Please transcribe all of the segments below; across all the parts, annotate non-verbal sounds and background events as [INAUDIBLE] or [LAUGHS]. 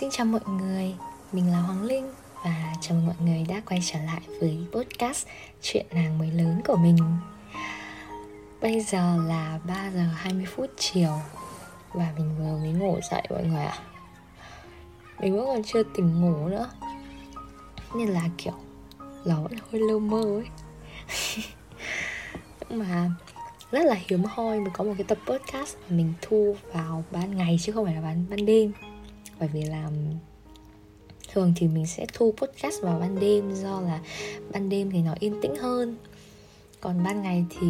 Xin chào mọi người, mình là Hoàng Linh và chào mừng mọi người đã quay trở lại với podcast Chuyện nàng mới lớn của mình. Bây giờ là 3 giờ 20 phút chiều và mình vừa mới ngủ dậy mọi người ạ. Mình vẫn còn chưa tỉnh ngủ nữa. Nên là kiểu nó vẫn hơi lơ mơ ấy. [LAUGHS] Nhưng mà rất là hiếm hoi mới có một cái tập podcast mà mình thu vào ban ngày chứ không phải là ban ban đêm bởi vì là thường thì mình sẽ thu podcast vào ban đêm do là ban đêm thì nó yên tĩnh hơn. Còn ban ngày thì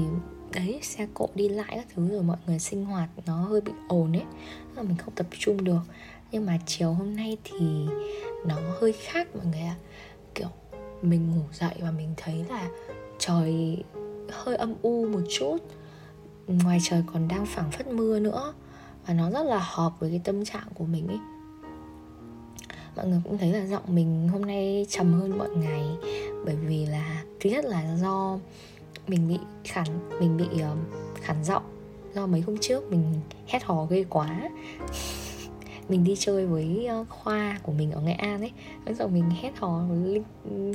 đấy, xe cộ đi lại các thứ rồi mọi người sinh hoạt nó hơi bị ồn ấy là mình không tập trung được. Nhưng mà chiều hôm nay thì nó hơi khác mọi người ạ. Kiểu, mình ngủ dậy và mình thấy là trời hơi âm u một chút, ngoài trời còn đang phảng phất mưa nữa. Và nó rất là hợp với cái tâm trạng của mình ấy mọi người cũng thấy là giọng mình hôm nay trầm hơn mọi ngày. Bởi vì là thứ nhất là do mình bị khản mình bị uh, khản giọng. Do mấy hôm trước mình hét hò ghê quá. [LAUGHS] Mình đi chơi với ờ, khoa của mình ở nghệ an ấy. Bây giờ mình hét hò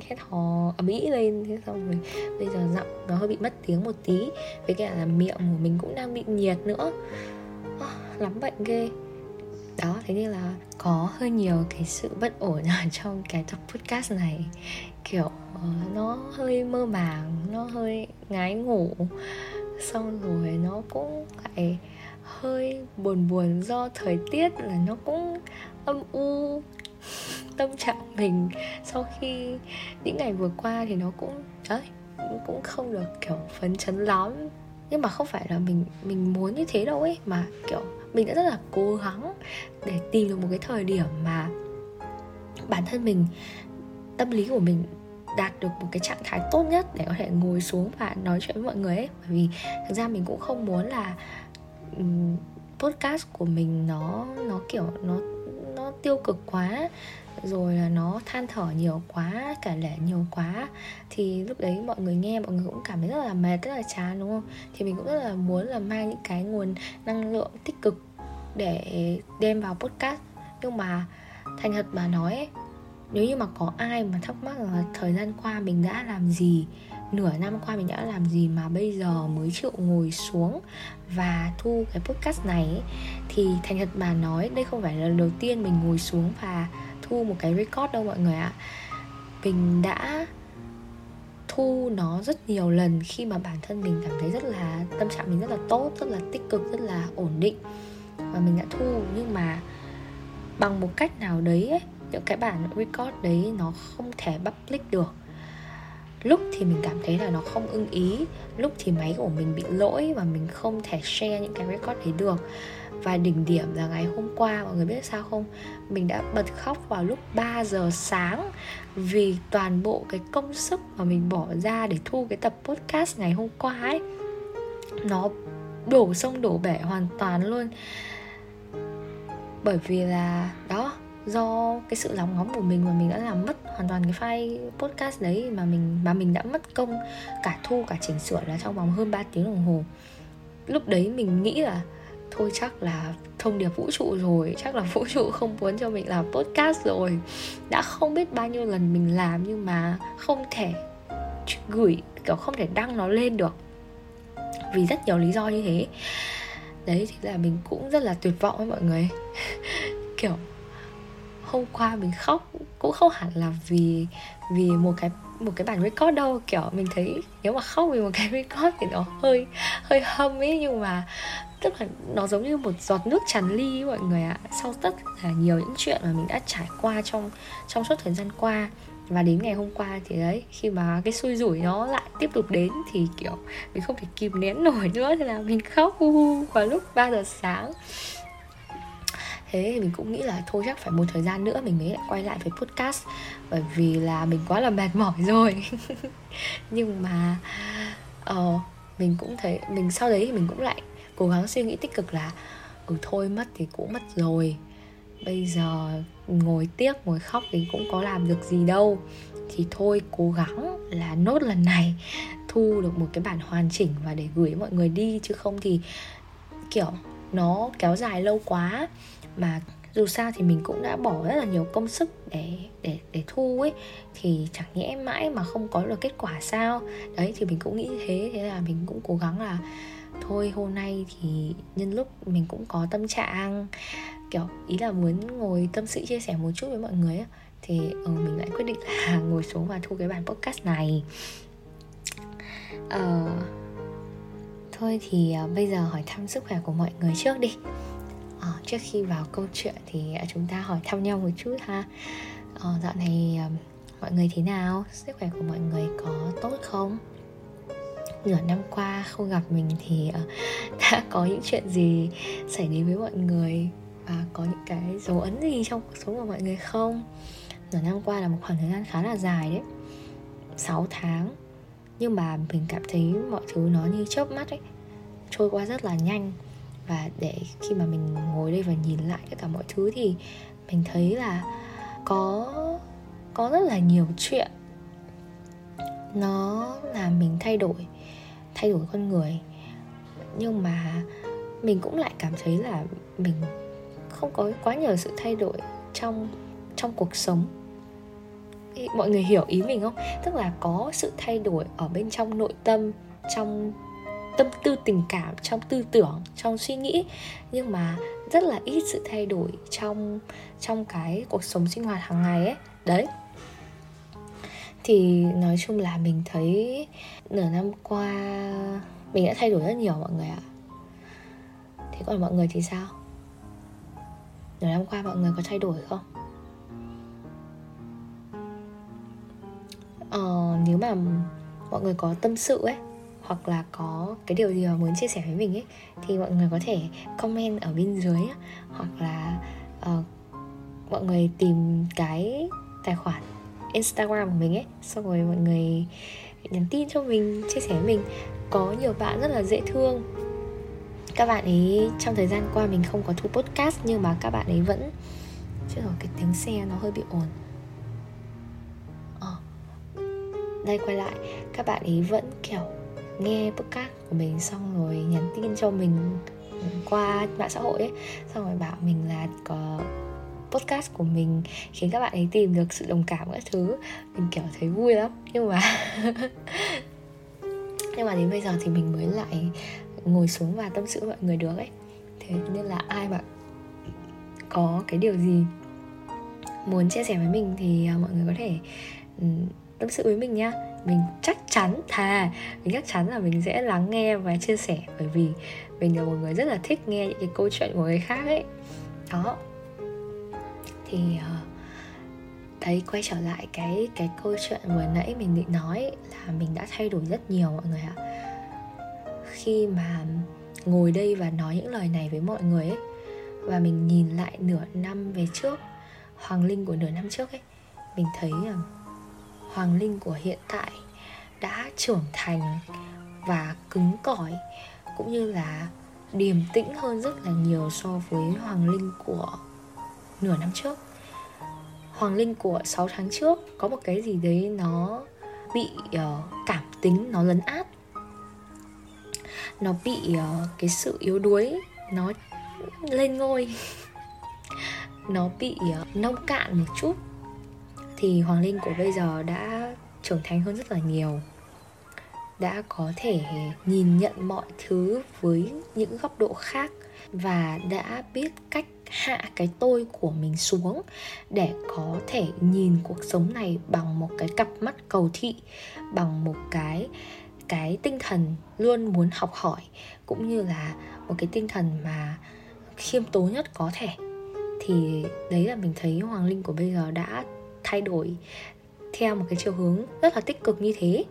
hét hò ầm ĩ lên. Thế xong rồi bây giờ giọng nó hơi bị mất tiếng một tí. Với cả là miệng của mình cũng đang bị nhiệt nữa. Lắm bệnh ghê đó, thế nên là có hơi nhiều cái sự bất ổn ở [LAUGHS] trong cái tập podcast này. Kiểu ờ, nó hơi mơ màng, nó hơi ngái ngủ. Xong rồi nó cũng lại hơi buồn buồn do thời tiết là nó cũng âm u, [LAUGHS] tâm trạng mình. Sau khi những ngày vừa qua thì nó cũng, đấy, cũng không được, kiểu, phấn chấn lắm nhưng mà không phải là mình mình muốn như thế đâu ấy mà kiểu mình đã rất là cố gắng để tìm được một cái thời điểm mà bản thân mình tâm lý của mình đạt được một cái trạng thái tốt nhất để có thể ngồi xuống và nói chuyện với mọi người ấy. Bởi vì thực ra mình cũng không muốn là um, podcast của mình nó nó kiểu nó nó tiêu cực quá rồi là nó than thở nhiều quá cả lẻ nhiều quá. Thì lúc đấy mọi người nghe mọi người cũng cảm thấy rất là mệt rất là chán đúng không? Thì mình cũng rất là muốn là mang những cái nguồn năng lượng tích cực để đem vào podcast. Nhưng mà thành thật mà nói ấy, nếu như mà có ai mà thắc mắc là thời gian qua mình đã làm gì nửa năm qua mình đã làm gì mà bây giờ mới chịu ngồi xuống và thu cái podcast này ấy, thì thành thật mà nói đây không phải là lần đầu tiên mình ngồi xuống và thu một cái record đâu mọi người ạ. Mình đã thu nó rất nhiều lần khi mà bản thân mình cảm thấy rất là tâm trạng mình rất là tốt rất là tích cực rất là ổn định. Và mình đã thu nhưng mà bằng một cách nào đấy ấy, những cái bản record đấy nó không thể public được. Lúc thì mình cảm thấy là nó không ưng ý lúc thì máy của mình bị lỗi và mình không thể share những cái record đấy được và đỉnh điểm là ngày hôm qua, mọi người biết sao không? Mình đã bật khóc vào lúc 3 giờ sáng vì toàn bộ cái công sức mà mình bỏ ra để thu cái tập podcast ngày hôm qua ấy. Nó đổ sông đổ bể hoàn toàn luôn. Bởi vì là, đó, do cái sự lóng ngóng của mình mà mình đã làm mất hoàn toàn cái file podcast đấy mà mình mà mình đã mất công cả thu cả chỉnh sửa là trong vòng hơn 3 tiếng đồng hồ. Lúc đấy mình nghĩ là thôi chắc là thông điệp vũ trụ rồi, chắc là [LAUGHS] vũ trụ không muốn cho mình làm podcast rồi. Đã không biết bao nhiêu lần mình làm nhưng mà không thể gửi, kiểu không thể đăng nó lên được. Vì rất nhiều lý do như thế. Đấy thì là mình cũng rất là tuyệt vọng với mọi người. [LAUGHS] Kiểu, hôm qua mình khóc cũng không hẳn là vì vì một cái một cái bản record đâu. Kiểu mình thấy nếu mà khóc vì một cái [LAUGHS] record thì nó hơi hơi hâm ấy, nhưng mà tức là nó giống như một giọt nước tràn ly mọi người ạ. Sau tất cả nhiều những chuyện mà mình đã trải qua trong trong suốt thời gian qua. Và đến ngày hôm qua thì đấy khi mà cái xui rủi nó lại tiếp tục đến thì kiểu mình không thể kìm nén nổi [LAUGHS] nữa thế là mình khóc hu hu vào lúc 3 giờ sáng. Thế thì mình cũng nghĩ là thôi chắc phải một thời gian nữa mình mới lại quay lại với podcast bởi vì là mình quá là mệt mỏi rồi. [LAUGHS] Nhưng mà uh, mình cũng thấy mình sau đấy thì mình cũng lại cố gắng suy nghĩ tích cực là ừ thôi mất thì cũng mất rồi. Bây giờ ngồi tiếc, ngồi khóc thì cũng có làm được gì đâu. Thì thôi cố gắng là nốt lần này, thu được một cái bản hoàn chỉnh và để gửi mọi người đi. Chứ không thì, kiểu, nó kéo dài lâu quá. Mà dù sao thì mình cũng đã bỏ rất là nhiều công sức để để để thu ấy. Thì chẳng nhẽ mãi mà không có được kết quả sao? Đấy, thì mình cũng nghĩ thế. Thế là mình cũng cố gắng là thôi hôm nay thì nhân lúc mình cũng có tâm trạng kiểu ý là muốn ngồi tâm sự chia sẻ một chút với mọi người ấy, thì ừ, mình lại quyết định là [LAUGHS] ngồi xuống và thu cái bản podcast này. Ờ, thôi thì ờ, bây giờ hỏi thăm sức khỏe của mọi người trước đi. Ờ, trước khi vào câu chuyện thì ờ, chúng ta hỏi thăm nhau một chút ha. Ờ, dạo này mọi người thế nào? Sức khỏe của mọi người có tốt không? Nửa năm qua không gặp mình thì ờ, [LAUGHS] đã có những chuyện gì xảy đến với mọi người? Và có những cái dấu ấn gì trong cuộc sống của mọi người không? Nửa năm qua là một khoảng thời gian khá là dài đấy. 6 tháng. Nhưng mà mình cảm thấy mọi thứ nó như chớp mắt ấy. Trôi qua rất là nhanh. Và để khi mà mình ngồi đây và nhìn lại tất cả mọi thứ thì mình thấy là có có rất là nhiều chuyện nó làm mình thay đổi thay đổi con người. Nhưng mà mình cũng lại cảm thấy là mình không có quá nhiều sự thay đổi trong trong cuộc sống. Mọi người hiểu ý mình không? Tức là có sự thay đổi ở bên trong nội tâm, trong tâm tư tình cảm, trong tư tưởng, trong suy nghĩ. Nhưng mà rất là ít sự thay đổi trong trong cái cuộc sống sinh hoạt hàng ngày ấy. Đấy thì nói chung là mình thấy nửa năm qua mình đã thay đổi rất nhiều mọi người ạ. Thế còn mọi người thì sao? Nửa năm qua mọi người có thay đổi không? Ờ, nếu mà mọi người có tâm sự ấy hoặc là có cái điều gì mà muốn chia sẻ với mình ấy thì mọi người có thể comment ở bên dưới ấy, hoặc là uh, mọi người tìm cái tài khoản Instagram của mình ấy xong rồi mọi người nhắn tin cho mình chia sẻ với mình. Có nhiều bạn rất là dễ thương. Các bạn ấy trong thời gian qua mình không có thu podcast nhưng mà các bạn ấy vẫn chứ rồi cái tiếng xe nó hơi bị ồn. À, đây quay lại. Các bạn ấy vẫn kiểu nghe podcast của mình xong rồi nhắn tin cho mình qua mạng xã hội ấy. Xong rồi bảo mình là có podcast của mình khiến các bạn ấy tìm được sự đồng cảm các thứ. Mình, kiểu, thấy vui lắm. Nhưng mà [LAUGHS] nhưng mà đến bây giờ thì mình mới lại ngồi xuống và tâm sự với mọi người được ấy. Thế nên là ai mà có cái điều gì muốn chia sẻ với mình thì à, mọi người có thể tâm sự với mình nhá. Mình chắc chắn, thà, mình chắc chắn là mình sẽ lắng nghe và chia sẻ bởi vì mình là một người rất là thích nghe những cái câu chuyện của người khác ấy. Đó thì uh, quay trở lại cái cái câu chuyện vừa nãy mình định nói là mình đã thay đổi rất nhiều mọi người ạ. Khi mà ngồi đây và nói những lời này với mọi người ấy và mình nhìn lại nửa năm về trước hoàng linh của nửa năm trước ấy mình thấy là hoàng linh của hiện tại đã trưởng thành và cứng cỏi cũng như là điềm tĩnh hơn rất là nhiều so với hoàng linh của nửa năm trước hoàng linh của 6 tháng trước có một cái gì đấy nó bị uh, cảm tính nó lấn át. Nó bị uh, cái sự yếu đuối nó lên ngôi. [LAUGHS] Nó bị uh, nông cạn một chút. Thì hoàng linh của bây giờ đã trưởng thành hơn rất là nhiều đã có thể nhìn nhận mọi thứ với những góc độ khác và đã biết cách hạ cái tôi của mình xuống để có thể nhìn cuộc sống này bằng một cái cặp mắt cầu thị, bằng một cái cái tinh thần luôn muốn học hỏi, cũng như là một cái tinh thần mà khiêm tốn nhất có thể. Thì đấy là mình thấy hoàng linh của bây giờ đã thay đổi theo một cái chiều hướng rất là tích cực như thế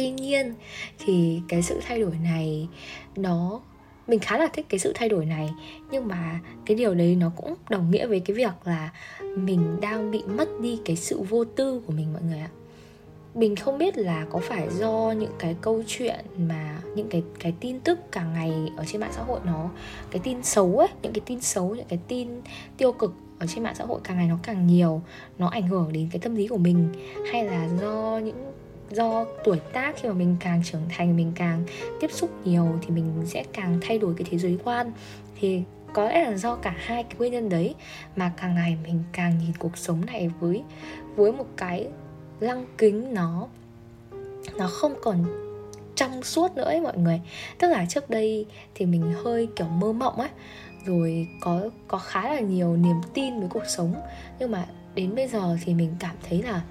tuy nhiên, thì cái sự thay đổi này, nó, mình khá là thích cái sự thay đổi này. Nhưng mà cái điều đấy nó cũng đồng nghĩa với cái việc là mình đang bị mất đi cái sự vô tư của mình, mọi người ạ. Mình không biết là có phải do những cái câu chuyện mà những cái cái tin tức càng ngày ở trên mạng xã hội nó, cái tin xấu ấy, những cái tin xấu, những cái tin tiêu cực ở trên mạng xã hội càng ngày nó càng nhiều, nó ảnh hưởng đến cái tâm lý của mình, hay là do những do tuổi tác khi mà mình càng trưởng thành, mình càng tiếp xúc nhiều thì mình sẽ càng thay đổi cái thế giới quan. Thì có lẽ là do cả hai cái nguyên nhân đấy mà càng ngày mình càng nhìn cuộc sống này với với một cái lăng kính nó nó không còn trong suốt nữa ấy mọi người. Tức là trước đây thì mình hơi kiểu mơ mộng ấy rồi có có khá là nhiều niềm tin với cuộc sống. Nhưng mà đến bây giờ thì mình cảm thấy là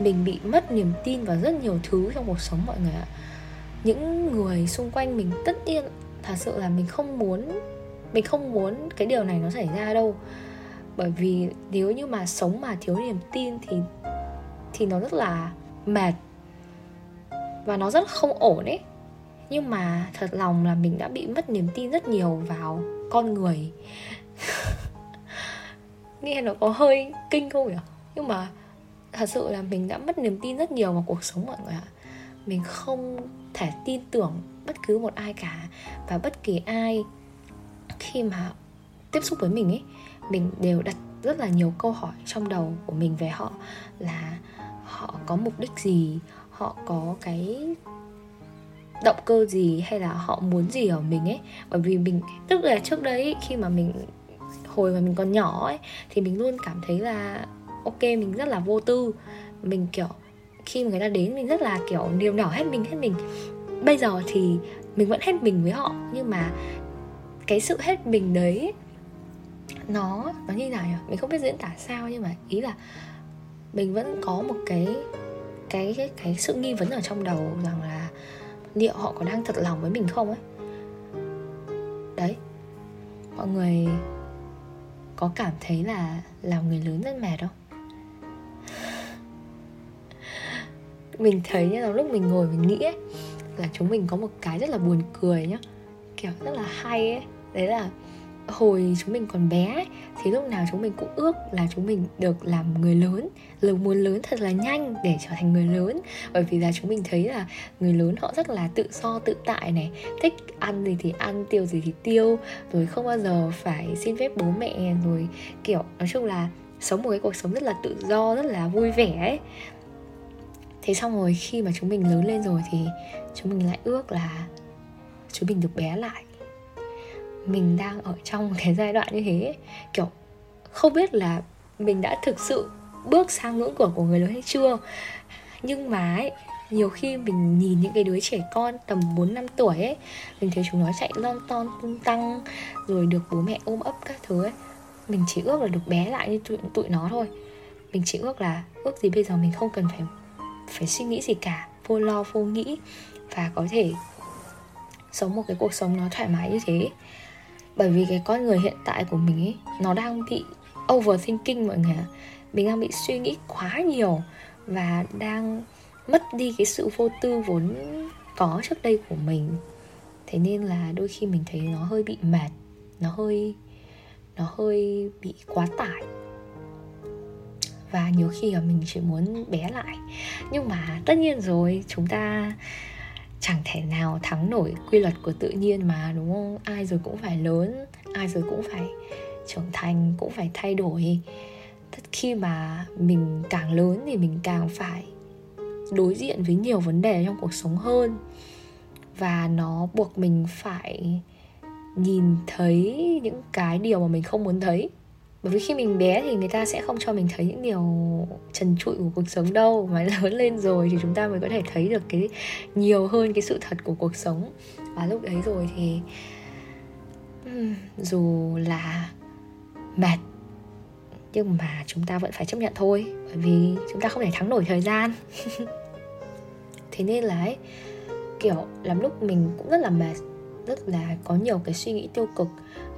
mình bị mất niềm tin vào rất nhiều thứ trong cuộc sống mọi người ạ. Những người xung quanh mình tất nhiên thật sự là mình không muốn, mình không muốn cái điều này nó xảy ra đâu. Bởi vì nếu như mà sống mà thiếu niềm tin thì thì nó rất là mệt và nó rất không ổn ấy. Nhưng mà thật lòng là mình đã bị mất niềm tin rất nhiều vào con người. [LAUGHS] Nghe nó có hơi kinh không nhỉ? Nhưng mà thật sự là mình đã mất niềm tin rất nhiều vào cuộc sống mọi người ạ. Mình không thể tin tưởng bất cứ một ai cả và bất kỳ ai khi mà tiếp xúc với mình ấy, mình đều đặt rất là nhiều câu hỏi trong đầu của mình về họ là họ có mục đích gì, họ có cái động cơ gì hay là họ muốn gì ở mình ấy. Bởi vì mình, tức là trước đấy khi mà mình hồi mà mình còn nhỏ ấy, thì mình luôn cảm thấy là ok mình rất là vô tư. Mình kiểu khi mà người ta đến mình rất là kiểu niềm nở hết mình hết mình. Bây giờ thì mình vẫn hết mình với họ nhưng mà cái sự hết mình đấy nó nó như nào nhỉ? Mình không biết diễn tả sao nhưng mà ý là mình vẫn có một cái cái cái, cái sự nghi vấn ở trong đầu rằng là liệu họ có đang thật lòng với mình không ấy. Đấy. Mọi người có cảm thấy là làm người lớn rất mệt không? Mình thấy nhá, là lúc mình ngồi mình nghĩ ấy là chúng mình có một cái rất là buồn cười nhá. Kiểu rất là hay ấy. Đấy là hồi chúng mình còn bé ấy, thì lúc nào chúng mình cũng ước là chúng mình được làm người lớn lực muốn lớn thật là nhanh để trở thành người lớn. Bởi vì là chúng mình thấy là người lớn họ rất là tự do tự tại này thích ăn gì thì ăn tiêu gì thì tiêu rồi không bao giờ phải xin phép bố mẹ rồi kiểu nói chung là sống một cái cuộc sống rất là tự do rất là vui vẻ ấy thế xong rồi khi mà chúng mình lớn lên rồi thì chúng mình lại ước là chúng mình được bé lại. Mình đang ở trong cái giai đoạn như thế kiểu không biết là mình đã thực sự bước sang ngưỡng cửa của người lớn hay chưa. Nhưng mà ấy, nhiều khi mình nhìn những cái đứa trẻ con tầm 4 năm tuổi ấy Mình thấy chúng nó chạy lon ton tung tăng Rồi được bố mẹ ôm ấp các thứ ấy Mình chỉ ước là được bé lại như tụi, tụi nó thôi. Mình chỉ ước là ước gì bây giờ mình không cần phải phải suy nghĩ gì cả, Vô lo, vô nghĩ Và có thể sống một cái cuộc sống nó thoải mái như thế. Bởi vì cái con người hiện tại của mình ấy, nó đang bị overthinking mọi người mình đang bị suy nghĩ quá nhiều và đang mất đi cái sự vô tư vốn có trước đây của mình. Thế nên là đôi khi mình thấy nó hơi bị mệt, nó hơi nó hơi bị quá tải và nhiều khi là mình chỉ muốn bé lại. Nhưng mà tất nhiên rồi, chúng ta chẳng thể nào thắng nổi quy luật của tự nhiên mà, đúng không? Ai rồi cũng phải lớn, ai rồi cũng phải trưởng thành, cũng phải thay đổi. Tất khi mà mình càng lớn thì mình càng phải đối diện với nhiều vấn đề trong cuộc sống hơn. Và nó buộc mình phải nhìn thấy những cái điều mà mình không muốn thấy bởi vì khi mình bé thì người ta sẽ không cho mình thấy những điều trần trụi của cuộc sống đâu. Mà [LAUGHS] lớn lên rồi thì chúng ta mới có thể thấy được cái nhiều hơn cái sự thật của cuộc sống. Và lúc đấy rồi thì dù là mệt nhưng mà chúng ta vẫn phải chấp nhận thôi. Bởi vì chúng ta không thể thắng nổi thời gian. [LAUGHS] Thế nên là ấy, kiểu làm lúc mình cũng rất là mệt rất là có nhiều cái suy nghĩ tiêu cực.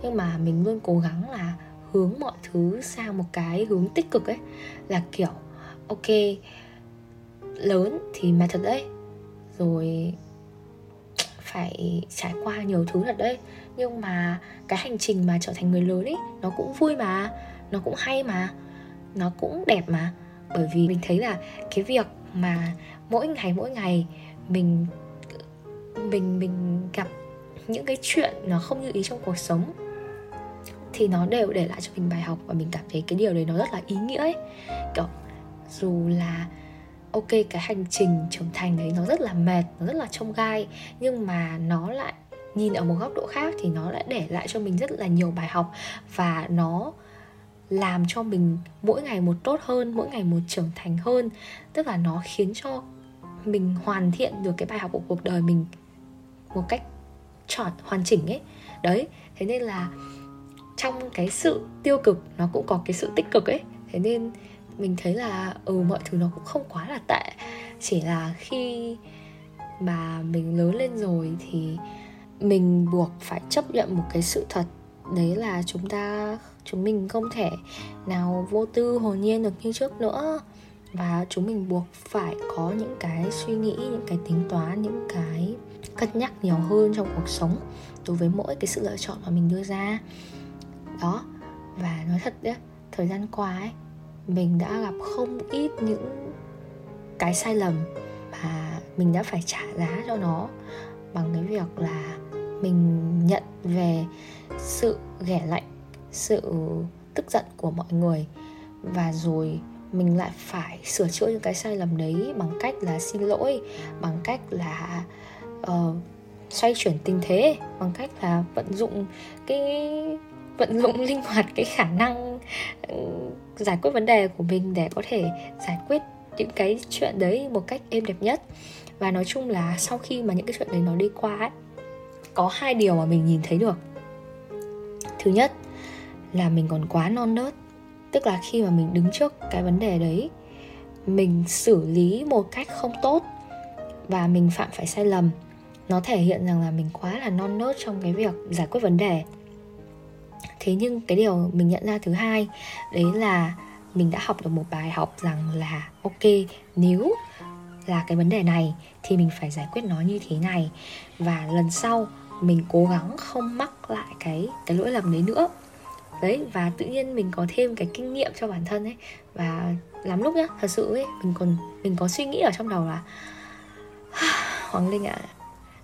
Nhưng mà mình luôn cố gắng là hướng mọi thứ sang một cái hướng tích cực ấy. Là kiểu, ok, lớn thì mà thật đấy. Rồi phải trải qua nhiều thứ thật đấy. Nhưng mà cái hành trình mà trở thành người lớn ấy nó cũng vui mà, nó cũng hay mà, nó cũng đẹp mà. Bởi vì mình thấy là cái việc mà mỗi ngày mỗi ngày mình mình mình gặp những cái chuyện nó không như ý trong cuộc sống thì nó đều để lại cho mình bài học và mình cảm thấy cái điều đấy nó rất là ý nghĩa ấy. Kiểu, dù là, ok, cái hành trình trưởng thành đấy nó rất là mệt, nó rất là trông gai, nhưng mà nó lại nhìn ở một góc độ khác thì nó lại để lại cho mình rất là nhiều bài học và nó làm cho mình mỗi ngày một tốt hơn, mỗi ngày một trưởng thành hơn. Tức là nó khiến cho mình hoàn thiện được cái bài học của cuộc đời mình một cách chọn hoàn chỉnh ấy. Đấy, thế nên là trong cái sự tiêu cực, nó cũng có cái sự tích cực ấy. Thế nên mình thấy là ừ mọi thứ nó cũng không quá là tệ. Chỉ là khi mà mình lớn lên rồi thì mình buộc phải chấp nhận một cái sự thật. Đấy là chúng ta, chúng mình không thể nào vô tư, hồn nhiên được như trước nữa. Và chúng mình buộc phải có những cái suy nghĩ, những cái tính toán, những cái cân nhắc nhiều hơn trong cuộc sống đối với mỗi cái sự lựa chọn mà mình đưa ra đó. Và nói thật đấy thời gian qua ấy mình đã gặp không ít những cái sai lầm mà mình đã phải trả giá cho nó bằng cái việc là mình nhận về sự ghẻ lạnh sự tức giận của mọi người. Và rồi mình lại phải sửa chữa những cái sai lầm đấy bằng cách là xin lỗi bằng cách là uh, xoay chuyển tình thế bằng cách là vận dụng cái vận dụng linh hoạt cái khả năng ừ, giải quyết vấn đề của mình để có thể giải quyết những cái chuyện đấy một cách êm đẹp nhất. Và nói chung là sau khi mà những cái chuyện đấy nó đi qua ấy, có hai điều mà mình nhìn thấy được. Thứ nhất là mình còn quá non nớt, tức là khi mà mình đứng trước cái vấn đề đấy, mình xử lý một cách không tốt và mình phạm phải sai lầm, nó thể hiện rằng là mình quá là non nớt trong cái việc giải quyết vấn đề thế nhưng cái điều mình nhận ra thứ hai đấy là mình đã học được một bài học rằng là ok nếu là cái vấn đề này thì mình phải giải quyết nó như thế này. Và lần sau mình cố gắng không mắc lại cái cái lỗi lầm đấy nữa. Đấy và tự nhiên mình có thêm cái kinh nghiệm cho bản thân ấy. Và lắm lúc nhá thật sự ấy mình còn mình có suy nghĩ ở trong đầu là [SIGHS] hoàng linh ạ à,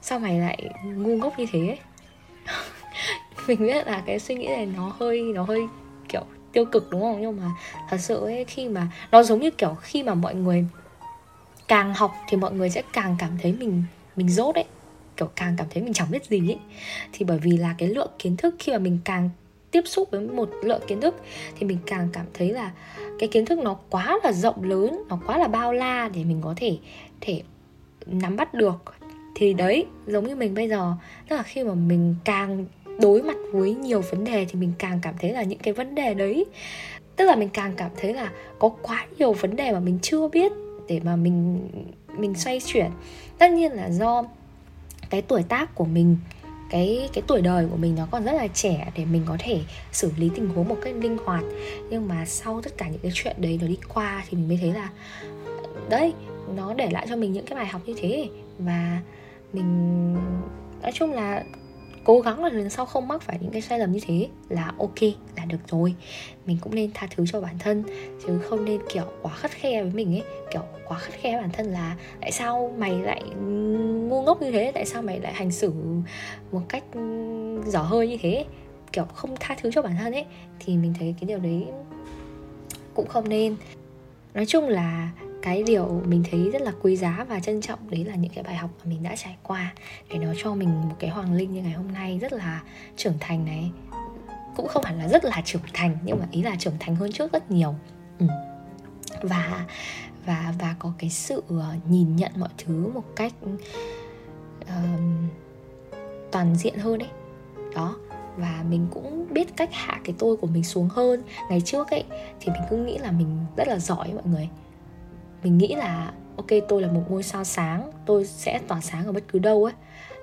sao mày lại ngu ngốc như thế? ấy [LAUGHS] mình biết là cái suy nghĩ này nó hơi nó hơi, kiểu, tiêu cực đúng không? Nhưng mà thật sự ấy, khi mà, nó giống như kiểu khi mà mọi người càng học thì mọi người sẽ càng cảm thấy mình mình dốt ấy. Kiểu càng cảm thấy mình chẳng biết gì ấy. Thì bởi vì là cái lượng kiến thức, khi mà mình càng tiếp xúc với một lượng kiến thức thì mình càng cảm thấy là cái kiến thức nó quá là rộng lớn, nó quá là bao la để mình có thể thể nắm bắt được. Thì đấy, giống như mình bây giờ. Tức là khi mà mình càng đối mặt với nhiều vấn đề thì mình càng cảm thấy là những cái vấn đề đấy, tức là mình càng cảm thấy là có quá nhiều vấn đề mà mình chưa biết để mà mình mình xoay chuyển. Tất nhiên là do cái tuổi tác của mình, cái cái tuổi đời của mình nó còn rất là trẻ để mình có thể xử lý tình huống một cách linh hoạt. Nhưng mà sau tất cả những cái chuyện đấy nó đi qua thì mình mới thấy là, đấy, nó để lại cho mình những cái bài học như thế. Và mình, nói chung là cố gắng là lần sau không mắc phải những cái sai lầm như thế là ok, là được rồi. Mình cũng nên tha thứ cho bản thân, chứ không nên, kiểu, quá khắt khe với mình ấy. Kiểu, quá khắt khe bản thân là tại sao mày lại ngu ngốc như thế? Tại sao mày lại hành xử một cách dở hơi như thế? Kiểu, không tha thứ cho bản thân ấy, thì mình thấy cái điều đấy cũng không nên. Nói chung là cái điều mình thấy rất là quý giá và trân trọng đấy là những cái bài học mà mình đã trải qua. Để nó cho mình một cái hoàng linh như ngày hôm nay rất là trưởng thành này. Cũng không hẳn là rất là trưởng thành nhưng mà ý là trưởng thành hơn trước rất nhiều. Ừ. và và và có cái sự ờ, nhìn nhận mọi thứ một cách um, toàn diện hơn đấy đó. Và mình cũng biết cách hạ cái tôi của mình xuống hơn. Ngày trước ấy thì mình cứ nghĩ là mình rất là giỏi mọi người mình nghĩ là, ok, tôi là một ngôi sao sáng, tôi sẽ tỏa sáng ở bất cứ đâu ấy.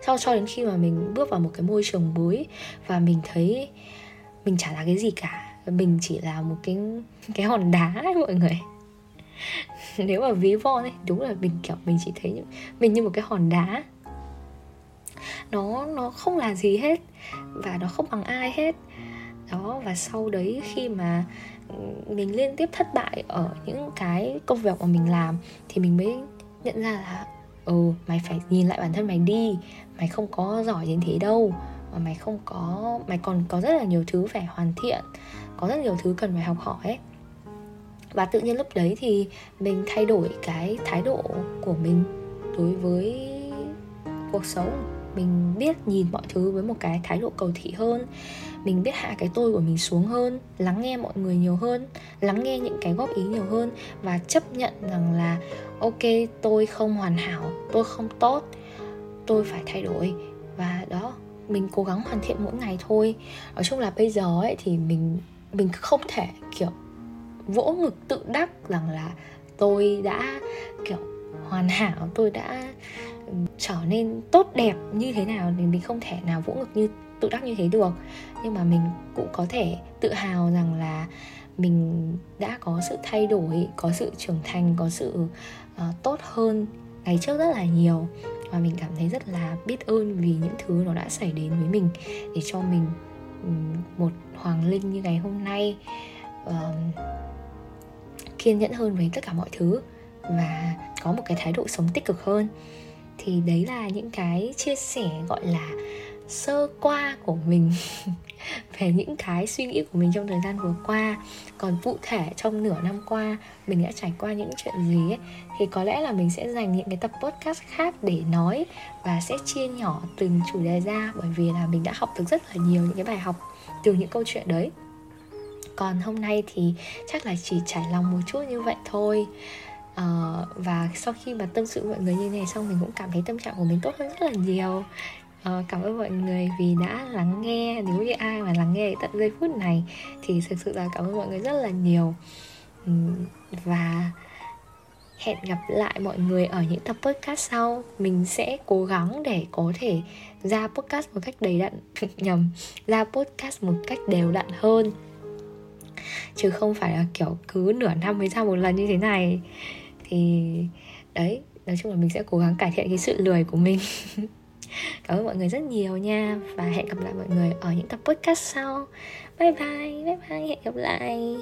Sau, cho đến khi mà mình bước vào một cái môi trường mới và mình thấy mình chả là cái gì cả, mình chỉ là một cái cái hòn đá ấy, mọi người. [LAUGHS] Nếu mà ví von ấy, đúng là mình, kiểu, mình chỉ thấy mình như một cái hòn đá. Nó nó không là gì hết và nó không bằng ai hết. Đó, và sau đấy khi mà mình liên tiếp thất bại ở những cái công việc mà mình làm thì mình mới nhận ra là ừ mày phải nhìn lại bản thân mày đi, mày không có giỏi đến thế đâu, mà mày không có, mày còn có rất là nhiều thứ phải hoàn thiện, có rất nhiều thứ cần phải học hỏi ấy. Và tự nhiên lúc đấy thì mình thay đổi cái thái độ của mình đối với cuộc sống mình biết nhìn mọi thứ với một cái thái độ cầu thị hơn. Mình biết hạ cái tôi của mình xuống hơn, lắng nghe mọi người nhiều hơn, lắng nghe những cái góp ý nhiều hơn và chấp nhận rằng là, ok, tôi không hoàn hảo, tôi không tốt, tôi phải thay đổi. Và đó, mình cố gắng hoàn thiện mỗi ngày thôi. Nói chung là bây giờ ấy thì mình mình không thể, kiểu, vỗ ngực tự đắc rằng là, tôi đã, kiểu, hoàn hảo, tôi đã trở nên tốt đẹp như thế nào thì mình không thể nào vỗ ngực như tự đắc như thế được. Nhưng mà mình cũng có thể tự hào rằng là mình đã có sự thay đổi có sự trưởng thành có sự uh, tốt hơn ngày trước rất là nhiều. Và mình cảm thấy rất là biết ơn vì những thứ nó đã xảy đến với mình để cho mình một hoàng linh như ngày hôm nay uh, kiên nhẫn hơn với tất cả mọi thứ và có một cái thái độ sống tích cực hơn thì đấy là những cái chia sẻ, gọi là, sơ qua của mình [LAUGHS] về những cái suy nghĩ của mình trong thời gian vừa qua. Còn cụ thể trong nửa năm qua mình đã trải qua những chuyện gì ấy, thì có lẽ là mình sẽ dành những cái tập podcast khác để nói và sẽ chia nhỏ từng chủ đề ra, bởi vì là mình đã học được rất là nhiều những cái bài học từ những câu chuyện đấy. Còn hôm nay thì chắc là chỉ trải lòng một chút như vậy thôi uh, và sau khi mà tâm sự mọi người như này xong mình cũng cảm thấy tâm trạng của mình tốt hơn rất là nhiều. Uh, cảm ơn mọi người vì đã lắng nghe. Nếu như ai mà lắng nghe tận giây phút này thì thực sự là cảm ơn mọi người rất là nhiều. Um, và hẹn gặp lại mọi người ở những tập podcast sau. Mình sẽ cố gắng để có thể ra podcast một cách đầy đặn [LAUGHS] nhầm ra podcast một cách đều đặn hơn. Chứ không phải là kiểu cứ nửa năm mới ra một lần như thế này thì đấy, nói chung là mình sẽ cố gắng cải thiện cái sự lười của mình. [LAUGHS] Cảm ơn mọi người rất nhiều nha, và hẹn gặp lại mọi người ở những tập podcast sau. Bye bye bye bye, hẹn gặp lại.